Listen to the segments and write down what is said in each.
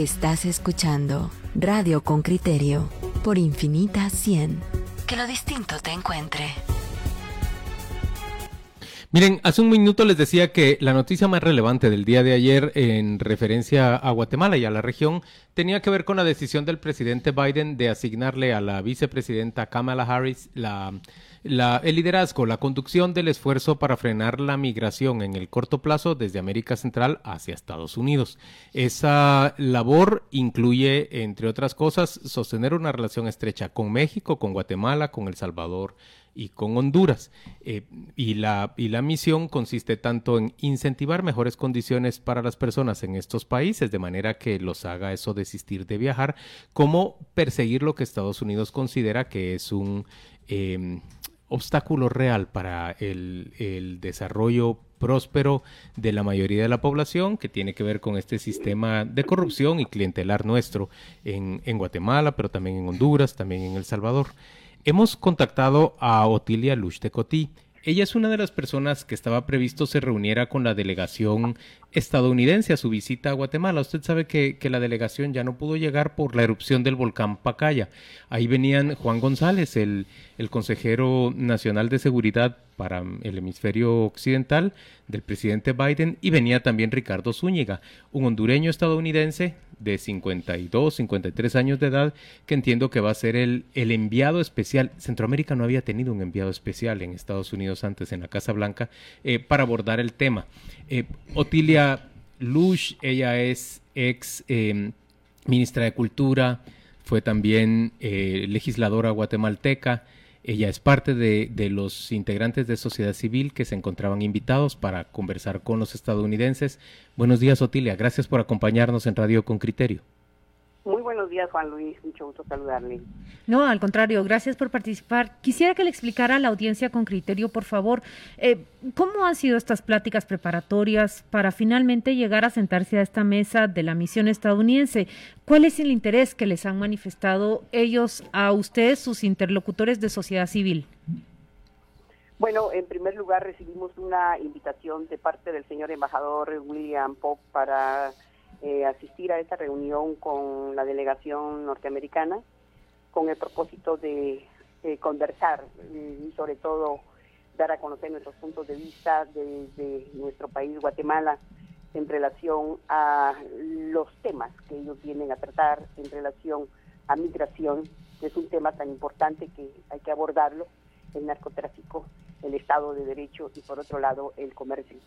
Estás escuchando Radio con Criterio por Infinita 100. Que lo distinto te encuentre. Miren, hace un minuto les decía que la noticia más relevante del día de ayer en referencia a Guatemala y a la región tenía que ver con la decisión del presidente Biden de asignarle a la vicepresidenta Kamala Harris el liderazgo, la conducción del esfuerzo para frenar la migración en el corto plazo desde América Central hacia Estados Unidos. Esa labor incluye, entre otras cosas, sostener una relación estrecha con México, con Guatemala, con El Salvador y con Honduras. Eh, y, la, y la misión consiste tanto en incentivar mejores condiciones para las personas en estos países, de manera que los haga eso desistir de viajar, como perseguir lo que Estados Unidos considera que es un em, obstáculo real para el, el desarrollo próspero de la mayoría de la población, que tiene que ver con este sistema de corrupción y clientelar nuestro en, en Guatemala, pero también en Honduras, también en El Salvador. Hemos contactado a Otilia Luch. Ella es una de las personas que estaba previsto se reuniera con la delegación estadounidense a su visita a Guatemala. Usted sabe que, la delegación ya no pudo llegar por la erupción del volcán Pacaya. Ahí venían Juan González, el, consejero nacional de seguridad para el hemisferio occidental del presidente Biden, y venía también Ricardo Zúñiga, un hondureño estadounidense de 52, 53 años de edad, que entiendo que va a ser el, el enviado especial. Centroamérica no había tenido un enviado especial en Estados Unidos antes, en la Casa Blanca, eh, para abordar el tema. Eh, Otilia Lush, ella es ex eh, ministra de Cultura, fue también eh, legisladora guatemalteca. Ella es parte de, de, los integrantes de sociedad civil que se encontraban invitados para conversar con los estadounidenses. Buenos días, Otilia. Gracias por acompañarnos en Radio con Criterio. Muy buenos días, Juan Luis. Mucho gusto saludarle. No, al contrario, gracias por participar. Quisiera que le explicara a la audiencia con criterio, por favor, eh, cómo han sido estas pláticas preparatorias para finalmente llegar a sentarse a esta mesa de la misión estadounidense. ¿Cuál es el interés que les han manifestado ellos a ustedes, sus interlocutores de sociedad civil? Bueno, en primer lugar recibimos una invitación de parte del señor embajador William Pope para eh, asistir a esta reunión con la delegación norteamericana con el propósito de eh, conversar y sobre todo dar a conocer nuestros puntos de vista desde nuestro país, Guatemala, en relación a los temas que ellos vienen a tratar, en relación a migración, que es un tema tan importante que hay que abordarlo, el narcotráfico, el Estado de Derecho y por otro lado el comercio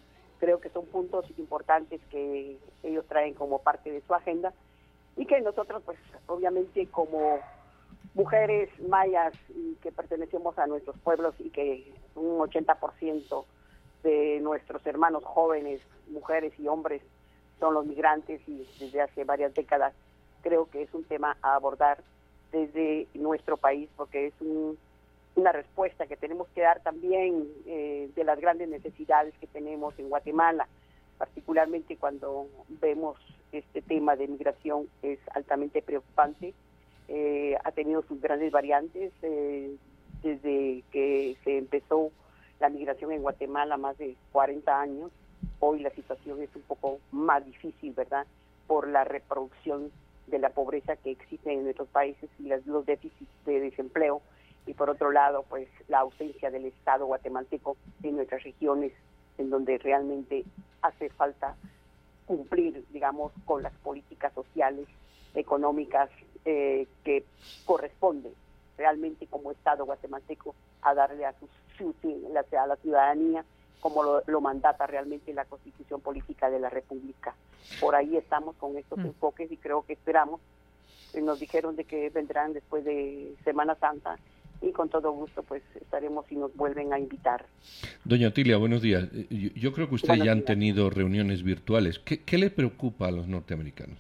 creo que son puntos importantes que ellos traen como parte de su agenda y que nosotros pues obviamente como mujeres mayas y que pertenecemos a nuestros pueblos y que un 80% de nuestros hermanos jóvenes, mujeres y hombres son los migrantes y desde hace varias décadas creo que es un tema a abordar desde nuestro país porque es un una respuesta que tenemos que dar también eh, de las grandes necesidades que tenemos en Guatemala, particularmente cuando vemos este tema de migración es altamente preocupante, eh, ha tenido sus grandes variantes eh, desde que se empezó la migración en Guatemala más de 40 años, hoy la situación es un poco más difícil, ¿verdad? Por la reproducción de la pobreza que existe en nuestros países y los déficits de desempleo y por otro lado, pues la ausencia del Estado guatemalteco en nuestras regiones, en donde realmente hace falta cumplir, digamos, con las políticas sociales, económicas eh, que corresponden realmente como Estado guatemalteco a darle a, sus, a la ciudadanía como lo, lo, mandata realmente la Constitución Política de la República. Por ahí estamos con estos mm. enfoques y creo que esperamos. Nos dijeron de que vendrán después de Semana Santa y con todo gusto pues estaremos y nos vuelven a invitar. Doña Otilia, buenos días. Eh, yo, creo que usted ya han tenido reuniones virtuales. ¿Qué, ¿Qué, le preocupa a los norteamericanos?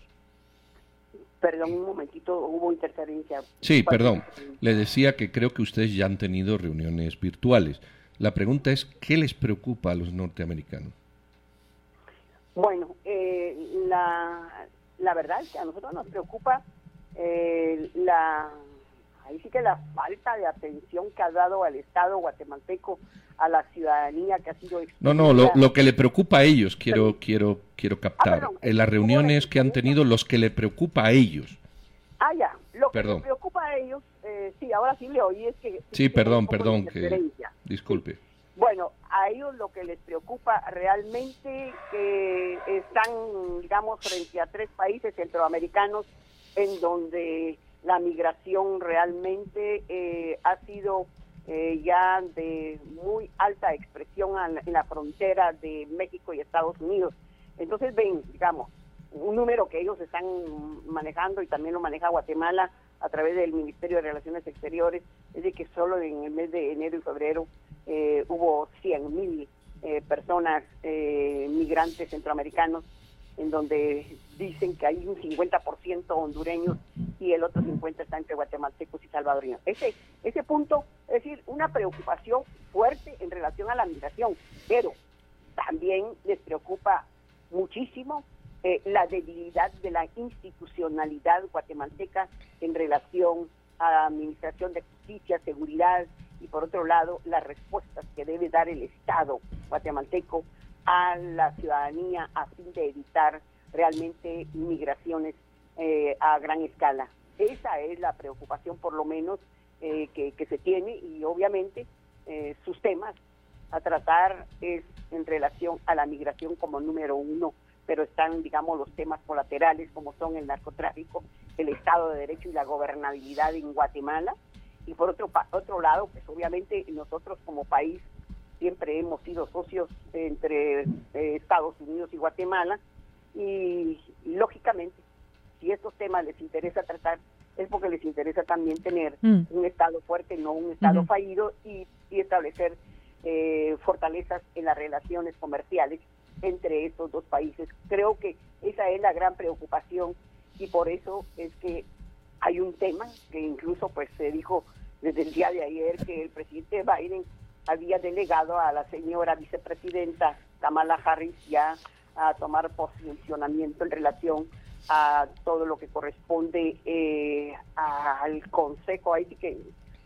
Perdón, un momentito, hubo interferencia. Sí, perdón. Le decía que creo que ustedes ya han tenido reuniones virtuales. La pregunta es, ¿qué les preocupa a los norteamericanos? Bueno, eh, la, la verdad es que a nosotros nos preocupa eh, la ahí sí que la falta de atención que ha dado al Estado guatemalteco a la ciudadanía que ha sido No, no, lo, que le preocupa a ellos, quiero quiero quiero captar. Ah, en las reuniones que han tenido, los que le preocupa a ellos. Ah, ya. Lo que les preocupa a ellos, eh, sí, ahora sí le oí, es que... Sí, perdón, perdón, que... Disculpe. Bueno, a ellos lo que les preocupa realmente que están, digamos, frente a tres países centroamericanos en donde la migración realmente eh, ha sido eh, ya de muy alta expresión en la frontera de México y Estados Unidos. Entonces ven, digamos, un número que ellos están manejando y también lo maneja Guatemala a través del Ministerio de Relaciones Exteriores, es de que solo en el mes de enero y febrero eh, hubo 100 mil eh, personas eh, migrantes centroamericanos, en donde dicen que hay un 50% hondureños y el otro 50% está entre guatemaltecos y salvadoreños. Ese, ese punto, es decir, una preocupación fuerte en relación a la migración, pero también les preocupa muchísimo eh, la debilidad de la institucionalidad guatemalteca en relación a la administración de justicia, seguridad y por otro lado las respuestas que debe dar el Estado guatemalteco a la ciudadanía a fin de evitar realmente migraciones eh, a gran escala. Esa es la preocupación por lo menos eh, que, se tiene y obviamente sus temas a tratar es en relación a la migración como número uno pero están, digamos, los temas colaterales como son el narcotráfico, el Estado de Derecho y la gobernabilidad en Guatemala. Y por otro, otro lado, pues obviamente nosotros como país siempre hemos sido socios entre eh, Estados Unidos y Guatemala y, lógicamente si estos temas les interesa tratar es porque les interesa también tener mm. un Estado fuerte, no un Estado fallido y, establecer eh, fortalezas en las relaciones comerciales entre estos dos países. Creo que esa es la gran preocupación y por eso es que hay un tema que incluso pues se dijo desde el día de ayer que el presidente Biden había delegado a la señora vicepresidenta Kamala Harris ya a tomar posicionamiento en relación a todo lo que corresponde eh, al Consejo, ahí que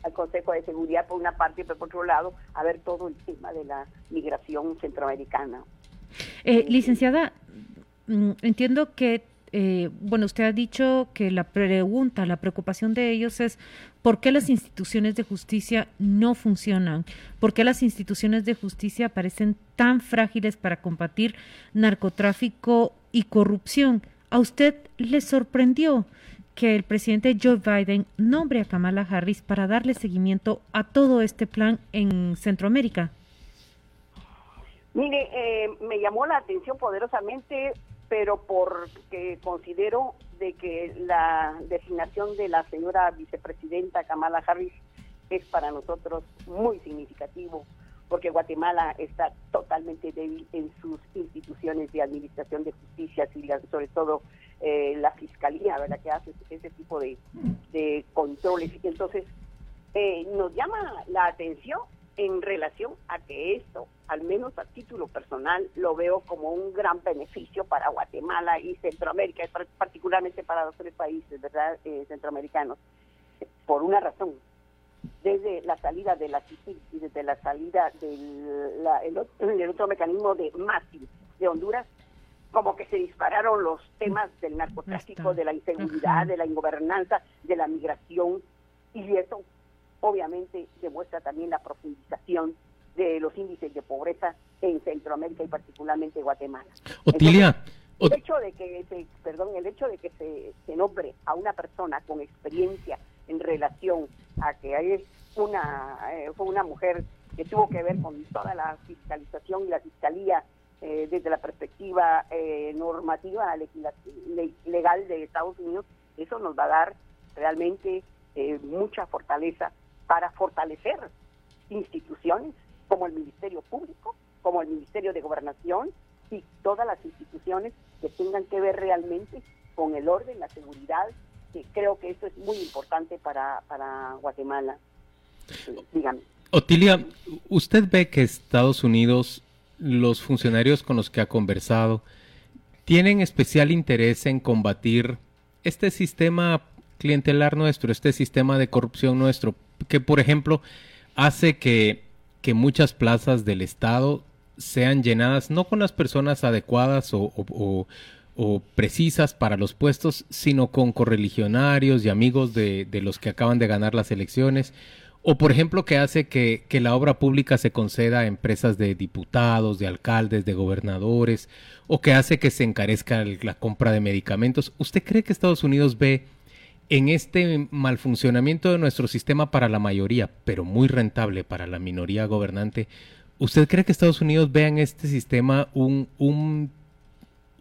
al Consejo de Seguridad por una parte, pero por otro lado, a ver todo el tema de la migración centroamericana. Eh, licenciada, mm, entiendo que, eh, bueno, usted ha dicho que la pregunta, la preocupación de ellos es por qué las instituciones de justicia no funcionan, por qué las instituciones de justicia parecen tan frágiles para combatir narcotráfico y corrupción. ¿A usted le sorprendió que el presidente Joe Biden nombre a Kamala Harris para darle seguimiento a todo este plan en Centroamérica? Mire, eh, me llamó la atención poderosamente, pero porque considero de que la designación de la señora vicepresidenta Kamala Harris es para nosotros muy significativo, porque Guatemala está totalmente débil en sus instituciones de administración de justicia, y sobre todo eh, la fiscalía, ¿verdad? Que hace ese tipo de, de controles. Entonces, eh, nos llama la atención en relación a que esto, al menos a título personal, lo veo como un gran beneficio para Guatemala y Centroamérica, particularmente para los tres países, ¿verdad?, eh, centroamericanos, por una razón. Desde la salida de la CICIG y desde la salida del el otro, mecanismo de MASI de Honduras, como que se dispararon los temas del narcotráfico, de la inseguridad, de la ingobernanza, de la migración, y eso obviamente demuestra también la profundización de los índices de pobreza en Centroamérica y particularmente Guatemala. Otilia. el hecho de que se, perdón, el hecho de que se, se nombre a una persona con experiencia en relación a que hay una eh, fue una mujer que tuvo que ver con toda la fiscalización y la fiscalía eh, desde la perspectiva eh, normativa legal de Estados Unidos, eso nos va a dar realmente mucha fortaleza para fortalecer instituciones como el Ministerio Público, como el Ministerio de Gobernación y todas las instituciones que tengan que ver realmente con el orden, la seguridad, creo que eso es muy importante para, para Guatemala. Dígame. Otilia, ¿usted ve que Estados Unidos, los funcionarios con los que ha conversado, tienen especial interés en combatir este sistema clientelar nuestro, este sistema de corrupción nuestro, que por ejemplo hace que, que muchas plazas del Estado sean llenadas no con las personas adecuadas o, precisas para los puestos, sino con correligionarios y amigos de, de, los que acaban de ganar las elecciones. O, por ejemplo, que hace que, que, la obra pública se conceda a empresas de diputados, de alcaldes, de gobernadores, o que hace que se encarezca la compra de medicamentos. ¿Usted cree que Estados Unidos ve en este mal funcionamiento de nuestro sistema para la mayoría, pero muy rentable para la minoría gobernante, ¿usted cree que Estados Unidos vea en este sistema un, un,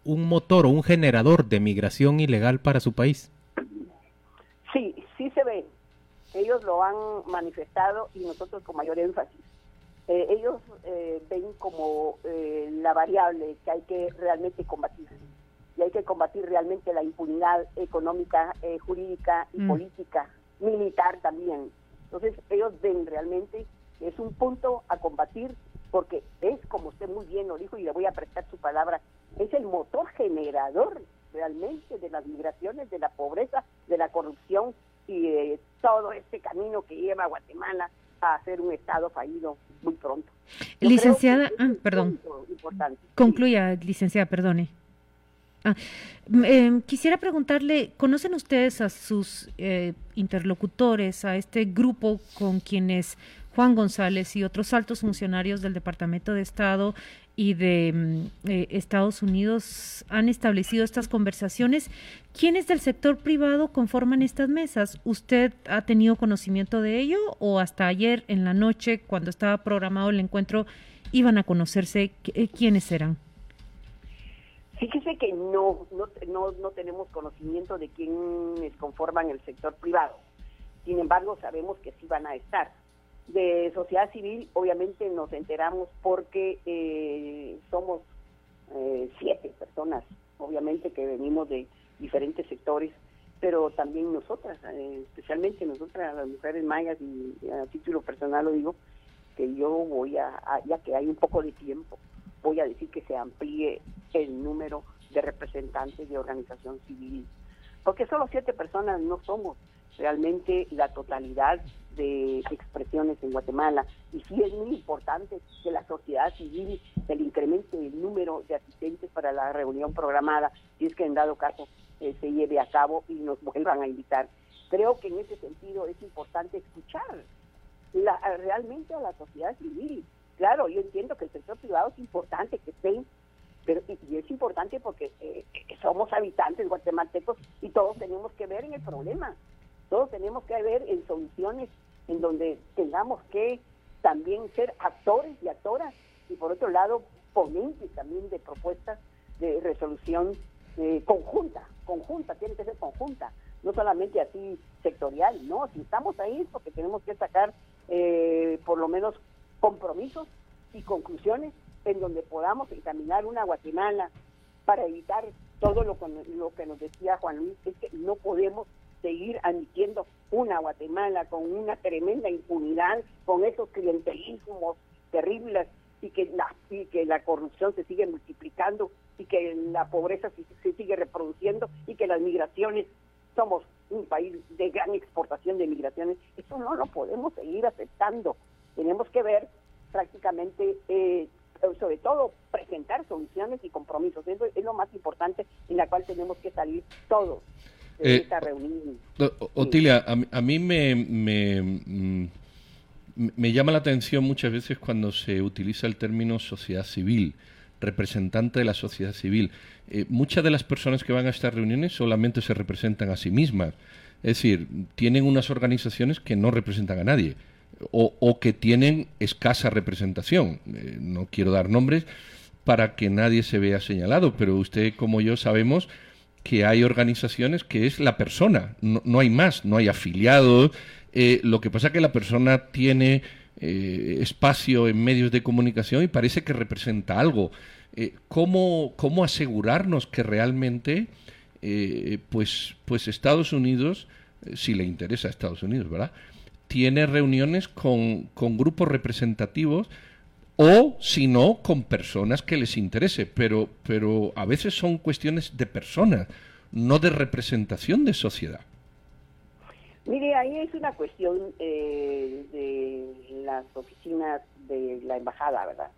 un motor o un generador de migración ilegal para su país? Sí, sí se ve. Ellos lo han manifestado y nosotros con mayor énfasis. Eh, ellos eh, ven como eh, la variable que hay que realmente combatir y hay que combatir realmente la impunidad económica, eh, jurídica y mm. política, militar también. Entonces ellos ven realmente que es un punto a combatir porque es, como usted muy bien lo dijo y le voy a prestar su palabra, motor generador realmente de las migraciones, de la pobreza, de la corrupción y de todo este camino que lleva a Guatemala a ser un Estado fallido muy pronto. licenciada, ah, perdón. Concluya, licenciada, perdone. Ah, em, quisiera preguntarle, ¿conocen ustedes a sus eh, interlocutores, a este grupo con quienes Juan González y otros altos funcionarios del Departamento de Estado y de mm, eh, Estados Unidos han establecido estas conversaciones? ¿Quiénes del sector privado conforman estas mesas? ¿Usted ha tenido conocimiento de ello o hasta ayer en la noche, cuando estaba programado el encuentro, iban a conocerse eh, quiénes eran? Fíjese que no, no, no, tenemos conocimiento de quiénes conforman el sector privado. Sin embargo, sabemos que sí van a estar. De sociedad civil, obviamente nos enteramos porque eh, somos eh, siete personas, obviamente que venimos de diferentes sectores, pero también nosotras, eh, especialmente nosotras, las mujeres mayas, y, a título personal lo digo, que yo voy a, ya que hay un poco de tiempo, voy a decir que se amplíe el número de representantes de organización civil, porque solo siete personas no somos realmente la totalidad de expresiones en Guatemala. Y sí es muy importante que la sociedad civil se le incremente el número de asistentes para la reunión programada, si es que en dado caso eh, se lleve a cabo y nos vuelvan a invitar. Creo que en ese sentido es importante escuchar la, realmente a la sociedad civil, Claro, yo entiendo que el sector privado es importante que estén, pero y, es importante porque eh, somos habitantes guatemaltecos y todos tenemos que ver en el problema, todos tenemos que ver en soluciones en donde tengamos que también ser actores y actoras y por otro lado ponentes también de propuestas de resolución eh, conjunta, conjunta, tiene que ser conjunta, no solamente así sectorial, no, si estamos ahí porque tenemos que sacar eh, por lo menos compromisos y conclusiones en donde podamos encaminar una Guatemala para evitar todo lo, lo que nos decía Juan Luis, es que no podemos seguir admitiendo una Guatemala con una tremenda impunidad, con esos clientelismos terribles y que la, y que la corrupción se sigue multiplicando y que la pobreza se, sigue reproduciendo y que las migraciones somos un país de gran exportación de migraciones. Eso no lo podemos seguir aceptando tenemos que ver prácticamente, eh, sobre todo, presentar soluciones y compromisos. Eso es lo más importante en la cual tenemos que salir todos eh, esta reunión. Otilia, a, mí me, me, mm, me llama la atención muchas veces cuando se utiliza el término sociedad civil representante de la sociedad civil. Eh, muchas de las personas que van a estas reuniones solamente se representan a sí mismas. Es decir, tienen unas organizaciones que no representan a nadie o, que tienen escasa representación. Eh, no quiero dar nombres para que nadie se vea señalado, pero usted como yo sabemos que hay organizaciones que es la persona, no, hay más, no hay afiliados. Eh, lo que pasa es que la persona tiene eh, espacio en medios de comunicación y parece que representa algo. ¿cómo, ¿Cómo asegurarnos que realmente pues, pues Estados Unidos, si le interesa a Estados Unidos, ¿verdad? tiene reuniones con, grupos representativos o, si no, con personas que les interese. Pero, pero a veces son cuestiones de personas, no de representación de sociedad. Mire, ahí es una cuestión eh, de las oficinas de la embajada, ¿verdad?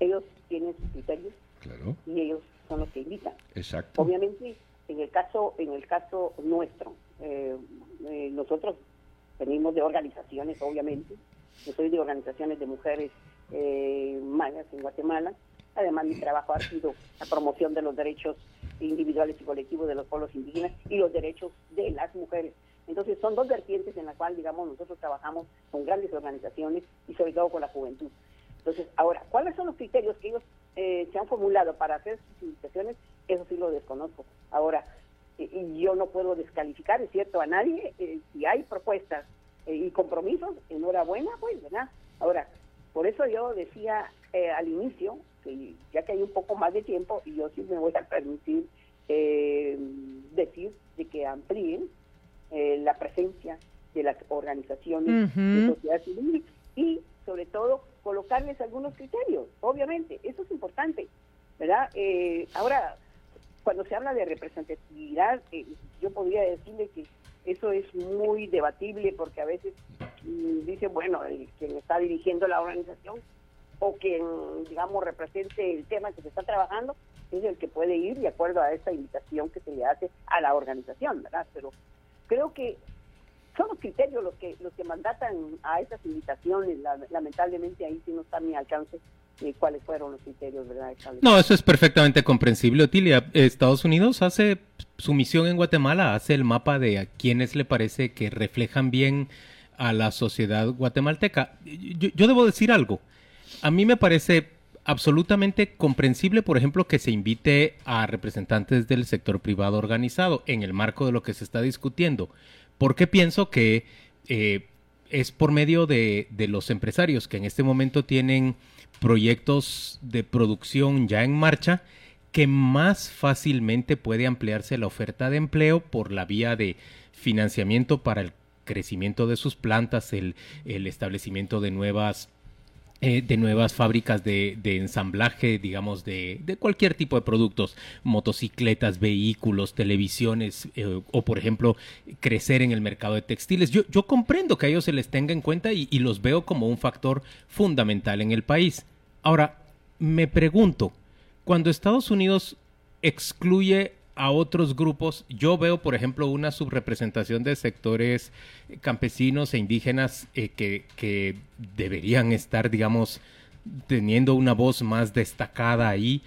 Ellos tienen sus criterios Claro, y ellos son los que invitan. exacto. Obviamente, en el caso, en el caso nuestro, eh, eh, nosotros venimos de organizaciones, obviamente. Yo soy de organizaciones de mujeres eh, mayas en Guatemala. Además, mi trabajo ha sido la promoción de los derechos individuales y colectivos de los pueblos indígenas y los derechos de las mujeres. Entonces, son dos vertientes en las cuales, digamos, nosotros trabajamos con grandes organizaciones y sobre todo con la juventud. Entonces, ahora, ¿cuáles son los criterios que ellos eh, se han formulado para hacer sus invitaciones? Eso sí lo desconozco. Ahora, eh, yo no puedo descalificar, es cierto, a nadie. eh, si hay propuestas eh, y compromisos, enhorabuena, pues, ¿verdad? Ahora, por eso yo decía eh, al inicio, que ya que hay un poco más de tiempo, y yo sí me voy a permitir eh, decir de que amplíen eh, la presencia de las organizaciones de sociedad civil y sobre todo colocarles algunos criterios, obviamente, eso es importante, ¿verdad? Eh, ahora, cuando se habla de representatividad, eh, yo podría decirle que eso es muy debatible porque a veces mm, dicen, bueno, el, quien está dirigiendo la organización o quien, digamos, represente el tema que se está trabajando es el que puede ir de acuerdo a esta invitación que se le hace a la organización, ¿verdad? Pero creo que son los criterios los que los que mandatan a esas invitaciones. La- lamentablemente ahí sí no está a mi alcance cuáles fueron los criterios, ¿verdad? No, eso es perfectamente comprensible, Otilia. Estados Unidos hace su misión en Guatemala, hace el mapa de a quienes le parece que reflejan bien a la sociedad guatemalteca. Yo, debo decir algo. A mí me parece absolutamente comprensible, por ejemplo, que se invite a representantes del sector privado organizado en el marco de lo que se está discutiendo, porque pienso que eh, es por medio de los empresarios que en este momento tienen proyectos de producción ya en marcha que más fácilmente puede ampliarse la oferta de empleo por la vía de financiamiento para el crecimiento de sus plantas, el, establecimiento de nuevas eh, de nuevas fábricas de, ensamblaje, digamos, de, cualquier tipo de productos, motocicletas, vehículos, televisiones, eh, o por ejemplo, crecer en el mercado de textiles. Yo, yo comprendo que a ellos se les tenga en cuenta y los veo como un factor fundamental en el país. Ahora, me pregunto, cuando Estados Unidos excluye a otros grupos, yo veo, por ejemplo, una subrepresentación de sectores campesinos e indígenas eh, que, que deberían estar, digamos, teniendo una voz más destacada ahí.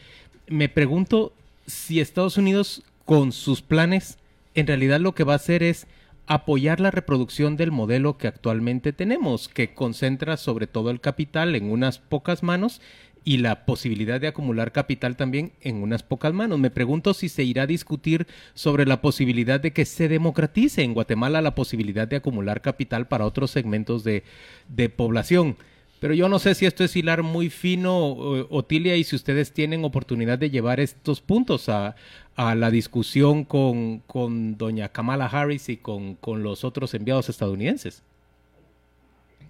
Me pregunto si Estados Unidos, con sus planes, en realidad lo que va a hacer es apoyar la reproducción del modelo que actualmente tenemos, que concentra sobre todo el capital en unas pocas manos y la posibilidad de acumular capital también en unas pocas manos. Me pregunto si se irá a discutir sobre la posibilidad de que se democratice en Guatemala la posibilidad de acumular capital para otros segmentos de, de población. Pero yo no sé si esto es hilar muy fino, Otilia, y si ustedes tienen oportunidad de llevar estos puntos a, a la discusión con, con doña Kamala Harris y con, con los otros enviados estadounidenses.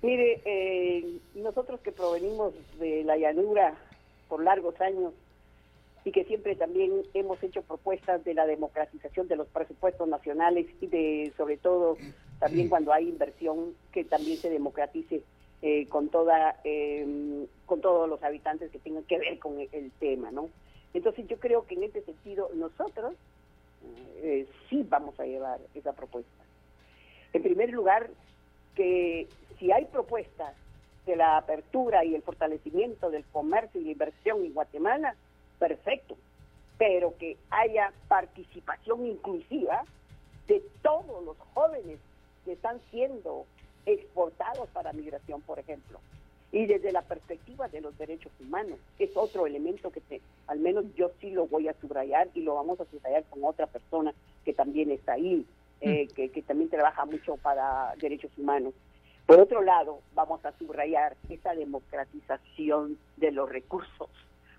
Mire, eh, nosotros que provenimos de la llanura por largos años y que siempre también hemos hecho propuestas de la democratización de los presupuestos nacionales y de, sobre todo, también cuando hay inversión, que también se democratice eh, con toda, eh, con todos los habitantes que tengan que ver con el, el tema, ¿no? Entonces yo creo que en este sentido nosotros eh, sí vamos a llevar esa propuesta. En primer lugar, que si hay propuestas de la apertura y el fortalecimiento del comercio y la inversión en Guatemala, perfecto, pero que haya participación inclusiva de todos los jóvenes que están siendo exportados para migración, por ejemplo. Y desde la perspectiva de los derechos humanos, es otro elemento que te, al menos yo sí lo voy a subrayar y lo vamos a subrayar con otra persona que también está ahí, eh, que, que también trabaja mucho para derechos humanos. Por otro lado, vamos a subrayar esa democratización de los recursos,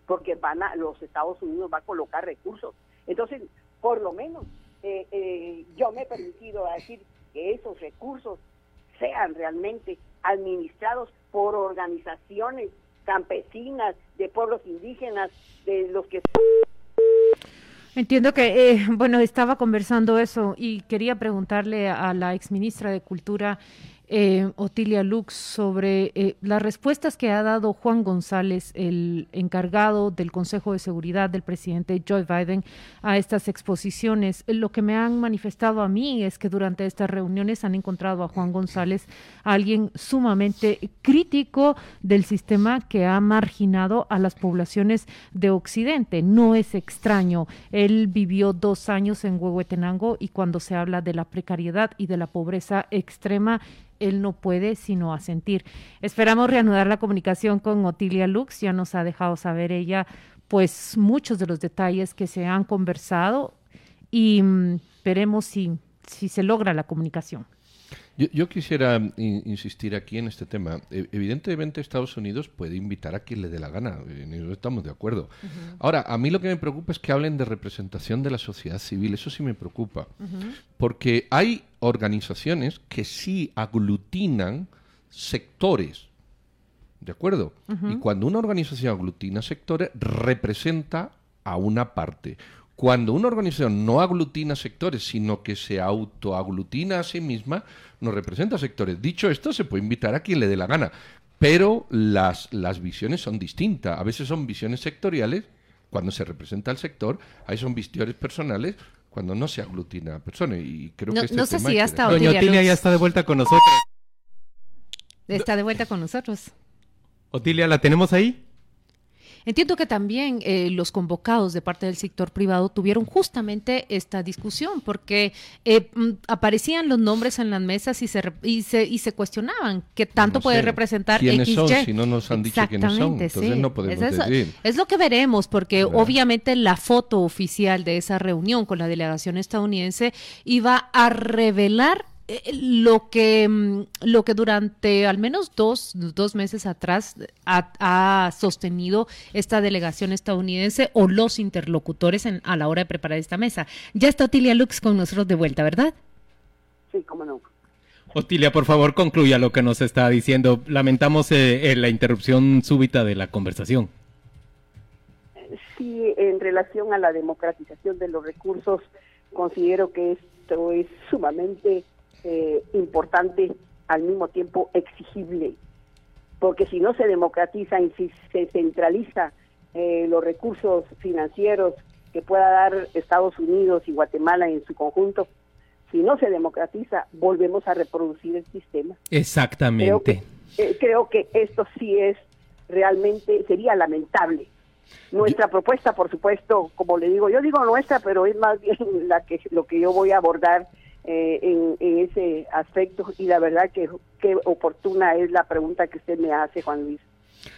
porque van a, los Estados Unidos va a colocar recursos. Entonces, por lo menos, eh, eh, yo me he permitido decir que esos recursos sean realmente administrados por organizaciones campesinas, de pueblos indígenas, de los que Entiendo que, eh, bueno, estaba conversando eso y quería preguntarle a la exministra de Cultura eh, Otilia Lux sobre eh, las respuestas que ha dado Juan González, el encargado del Consejo de Seguridad del presidente Joe Biden, a estas exposiciones. Lo que me han manifestado a mí es que durante estas reuniones han encontrado a Juan González alguien sumamente crítico del sistema que ha marginado a las poblaciones de Occidente. No es extraño. Él vivió dos años en Huehuetenango y cuando se habla de la precariedad y de la pobreza extrema, él no puede sino asentir. Esperamos reanudar la comunicación con Otilia Lux, ya nos ha dejado saber ella pues muchos de los detalles que se han conversado y mm, veremos si, si se logra la comunicación. Yo, quisiera insistir aquí en este tema. E, evidentemente Estados Unidos puede invitar a quien le dé la gana, en eso estamos de acuerdo. Ahora, a mí lo que me preocupa es que hablen de representación de la sociedad civil, eso sí me preocupa, porque hay organizaciones que sí aglutinan sectores, ¿de acuerdo? Y cuando una organización aglutina sectores, representa a una parte. Cuando una organización no aglutina sectores, sino que se autoaglutina a sí misma, no representa sectores. Dicho esto, se puede invitar a quien le dé la gana, pero las, las visiones son distintas. A veces son visiones sectoriales, cuando se representa el sector, ahí son visiones personales, cuando no se aglutina a personas. Y creo que este no sé si ya está Doña Otilia ya está de vuelta con nosotros. Está de vuelta con nosotros. Otilia, ¿la tenemos ahí? Entiendo que también eh, los convocados de parte del sector privado tuvieron justamente esta discusión, porque eh, mm, aparecían los nombres en las mesas y se, y se, y se cuestionaban qué tanto puede representar ¿Quiénes son? Si no nos han dicho quiénes son, entonces no podemos es decir. Es lo que veremos, porque obviamente la foto oficial de esa reunión con la delegación estadounidense iba a revelar eh, lo que mm, lo que durante al menos dos, dos meses atrás ha, sostenido esta delegación estadounidense o los interlocutores a la hora de preparar esta mesa. Ya está Otilia Lux con nosotros de vuelta, ¿verdad? Sí, cómo no. Otilia, por favor, concluya lo que nos está diciendo. Lamentamos eh, eh, la interrupción súbita de la conversación. Sí, en relación a la democratización de los recursos, considero que esto es sumamente eh, importante, al mismo tiempo exigible, porque si no se democratiza y si se centraliza eh, los recursos financieros que pueda dar Estados Unidos y Guatemala en su conjunto, si no se democratiza, volvemos a reproducir el sistema. Exactamente. Creo que, eh, esto sí es realmente, sería lamentable. Nuestra propuesta, por supuesto, como le digo, yo digo nuestra, pero es más bien la que lo que yo voy a abordar eh, en, ese aspecto y la verdad que qué oportuna es la pregunta que usted me hace, Juan Luis.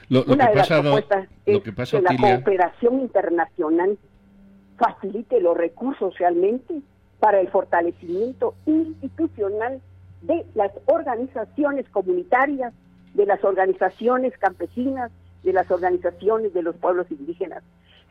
Lo, Una de las propuestas es que, la cooperación internacional facilite los recursos realmente para el fortalecimiento institucional de las organizaciones comunitarias, de las organizaciones campesinas, de las organizaciones de los pueblos indígenas.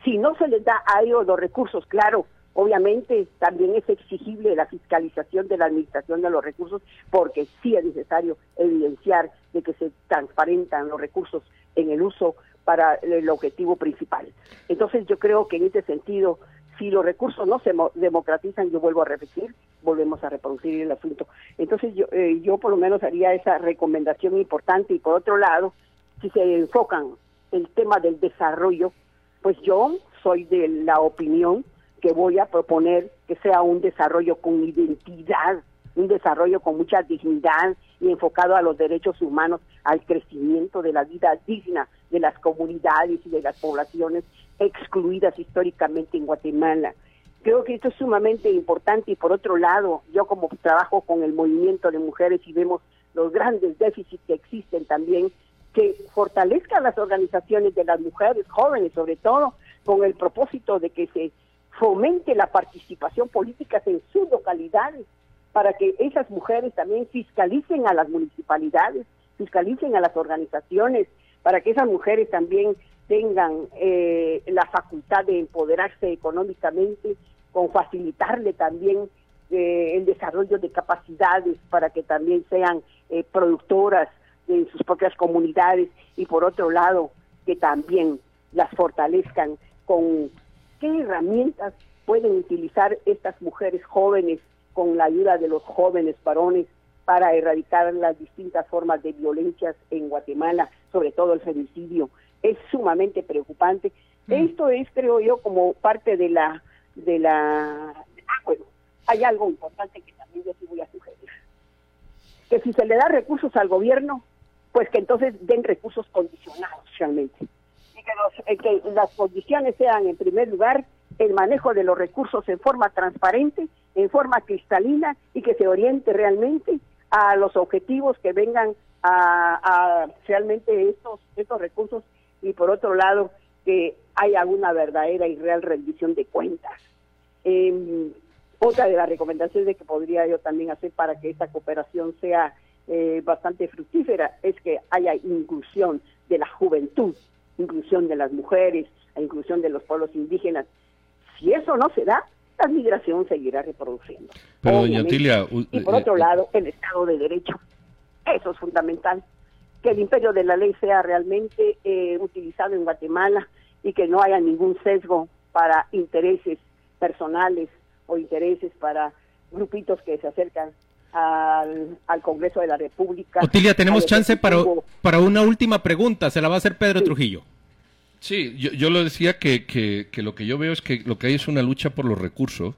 Si no se les da a ellos los recursos, claro, Obviamente también es exigible la fiscalización de la administración de los recursos porque sí es necesario evidenciar de que se transparentan los recursos en el uso para el objetivo principal. Entonces yo creo que en ese sentido, si los recursos no se democratizan, yo vuelvo a repetir, volvemos a reproducir el asunto. Entonces yo, eh, yo por lo menos haría esa recomendación importante y por otro lado, si se enfocan el tema del desarrollo, pues yo soy de la opinión que voy a proponer que sea un desarrollo con identidad, un desarrollo con mucha dignidad y enfocado a los derechos humanos, al crecimiento de la vida digna de las comunidades y de las poblaciones excluidas históricamente en Guatemala. Creo que esto es sumamente importante y por otro lado, yo como trabajo con el movimiento de mujeres y vemos los grandes déficits que existen también, que fortalezcan las organizaciones de las mujeres jóvenes sobre todo, con el propósito de que se fomente la participación política en sus localidades para que esas mujeres también fiscalicen a las municipalidades, fiscalicen a las organizaciones, para que esas mujeres también tengan eh, la facultad de empoderarse económicamente, con facilitarle también eh, el desarrollo de capacidades para que también sean eh, productoras en sus propias comunidades y por otro lado que también las fortalezcan con qué herramientas pueden utilizar estas mujeres jóvenes con la ayuda de los jóvenes varones para erradicar las distintas formas de violencias en Guatemala, sobre todo el femicidio. Es sumamente preocupante. Mm. Esto es, creo yo, como parte de la, de la, ah, bueno, hay algo importante que también yo sí voy a sugerir. Que si se le da recursos al gobierno, pues que entonces den recursos condicionados realmente. Que, los, eh, que las condiciones sean, en primer lugar, el manejo de los recursos en forma transparente, en forma cristalina y que se oriente realmente a los objetivos que vengan a, realmente estos, estos recursos y por otro lado que haya una verdadera y real rendición de cuentas. Em, otra de las recomendaciones que podría yo también hacer para que esta cooperación sea eh, bastante fructífera es que haya inclusión de la juventud, inclusión de las mujeres, inclusión de los pueblos indígenas. Si eso no se da, la migración seguirá reproduciendo. Pero, doña Tilia, y por otro eh, lado, el Estado de Derecho. Eso es fundamental. Que el imperio de la ley sea realmente eh, utilizado en Guatemala y que no haya ningún sesgo para intereses personales o intereses para grupitos que se acercan al, Congreso de la República. Otilia, tenemos chance para, para una última pregunta. Se la va a hacer Pedro Trujillo. Sí, yo, yo lo decía que, que, que, lo que yo veo es que lo que hay es una lucha por los recursos.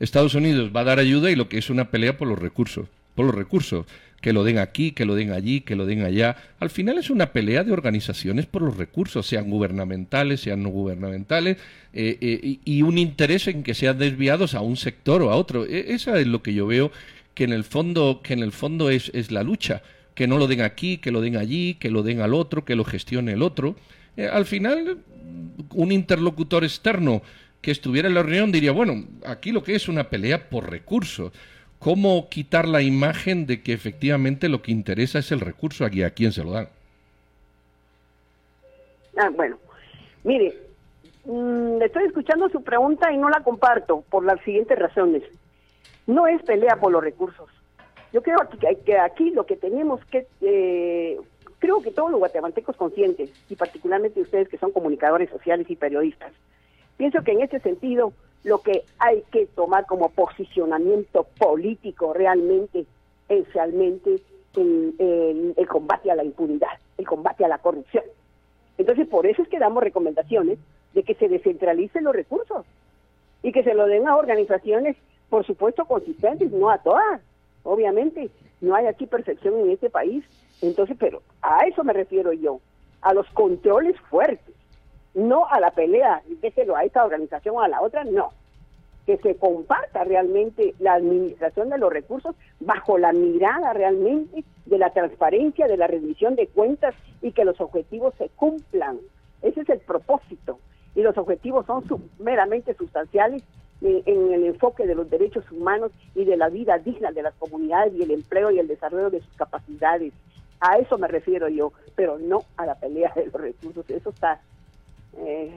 Estados Unidos va a dar ayuda y lo que es una pelea por los recursos, por los recursos. Que lo den aquí, que lo den allí, que lo den allá. Al final es una pelea de organizaciones por los recursos, sean gubernamentales, sean no gubernamentales, eh, eh, y, un interés en que sean desviados a un sector o a otro. E, esa es lo que yo veo que en el fondo, que en el fondo es, es la lucha. Que no lo den aquí, que lo den allí, que lo den al otro, que lo gestione el otro. Eh, al final un interlocutor externo que estuviera en la reunión diría, bueno, aquí lo que es una pelea por recursos. ¿Cómo quitar la imagen de que efectivamente lo que interesa es el recurso aquí a quién se lo dan? Ah, bueno, mire, mm, estoy escuchando su pregunta y no la comparto por las siguientes razones. No es pelea por los recursos. Yo creo que, aquí lo que tenemos que eh, creo que todos los guatemaltecos conscientes, y particularmente ustedes que son comunicadores sociales y periodistas, pienso que en ese sentido lo que hay que tomar como posicionamiento político realmente es realmente el, el, combate a la impunidad, el combate a la corrupción. Entonces, por eso es que damos recomendaciones de que se descentralicen los recursos y que se lo den a organizaciones, por supuesto, consistentes, no a todas. Obviamente, no hay aquí perfección en este país, entonces, pero a eso me refiero yo, a los controles fuertes, no a la pelea, déjelo a esta organización o a la otra, no. Que se comparta realmente la administración de los recursos bajo la mirada realmente de la transparencia, de la rendición de cuentas y que los objetivos se cumplan. Ese es el propósito. Y los objetivos son meramente sustanciales en el enfoque de los derechos humanos y de la vida digna de las comunidades y el empleo y el desarrollo de sus capacidades. A eso me refiero yo, pero no a la pelea de los recursos. Eso está eh,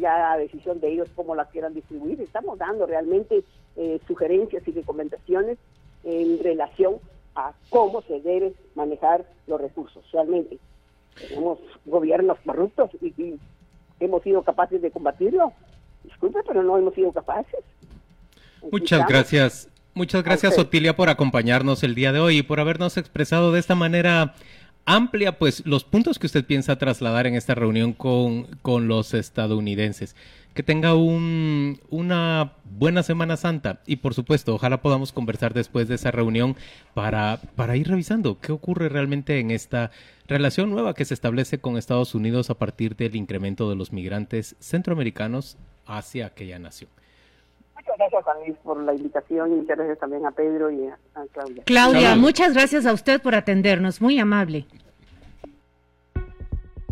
ya a decisión de ellos cómo la quieran distribuir. Estamos dando realmente eh, sugerencias y recomendaciones en relación a cómo se debe manejar los recursos. Realmente tenemos gobiernos corruptos y, hemos sido capaces de combatirlo. Disculpe, pero no hemos sido capaces. Muchas gracias. Muchas gracias, Otilia, por acompañarnos el día de hoy y por habernos expresado de esta manera amplia, pues, los puntos que usted piensa trasladar en esta reunión con, con los estadounidenses. Que tenga un, una buena Semana Santa y, por supuesto, ojalá podamos conversar después de esa reunión para, para ir revisando qué ocurre realmente en esta relación nueva que se establece con Estados Unidos a partir del incremento de los migrantes centroamericanos hacia aquella nación. Muchas gracias, Luis, por la invitación y muchas gracias también a Pedro y a, Claudia. Claudia, muchas gracias a usted por atendernos, muy amable.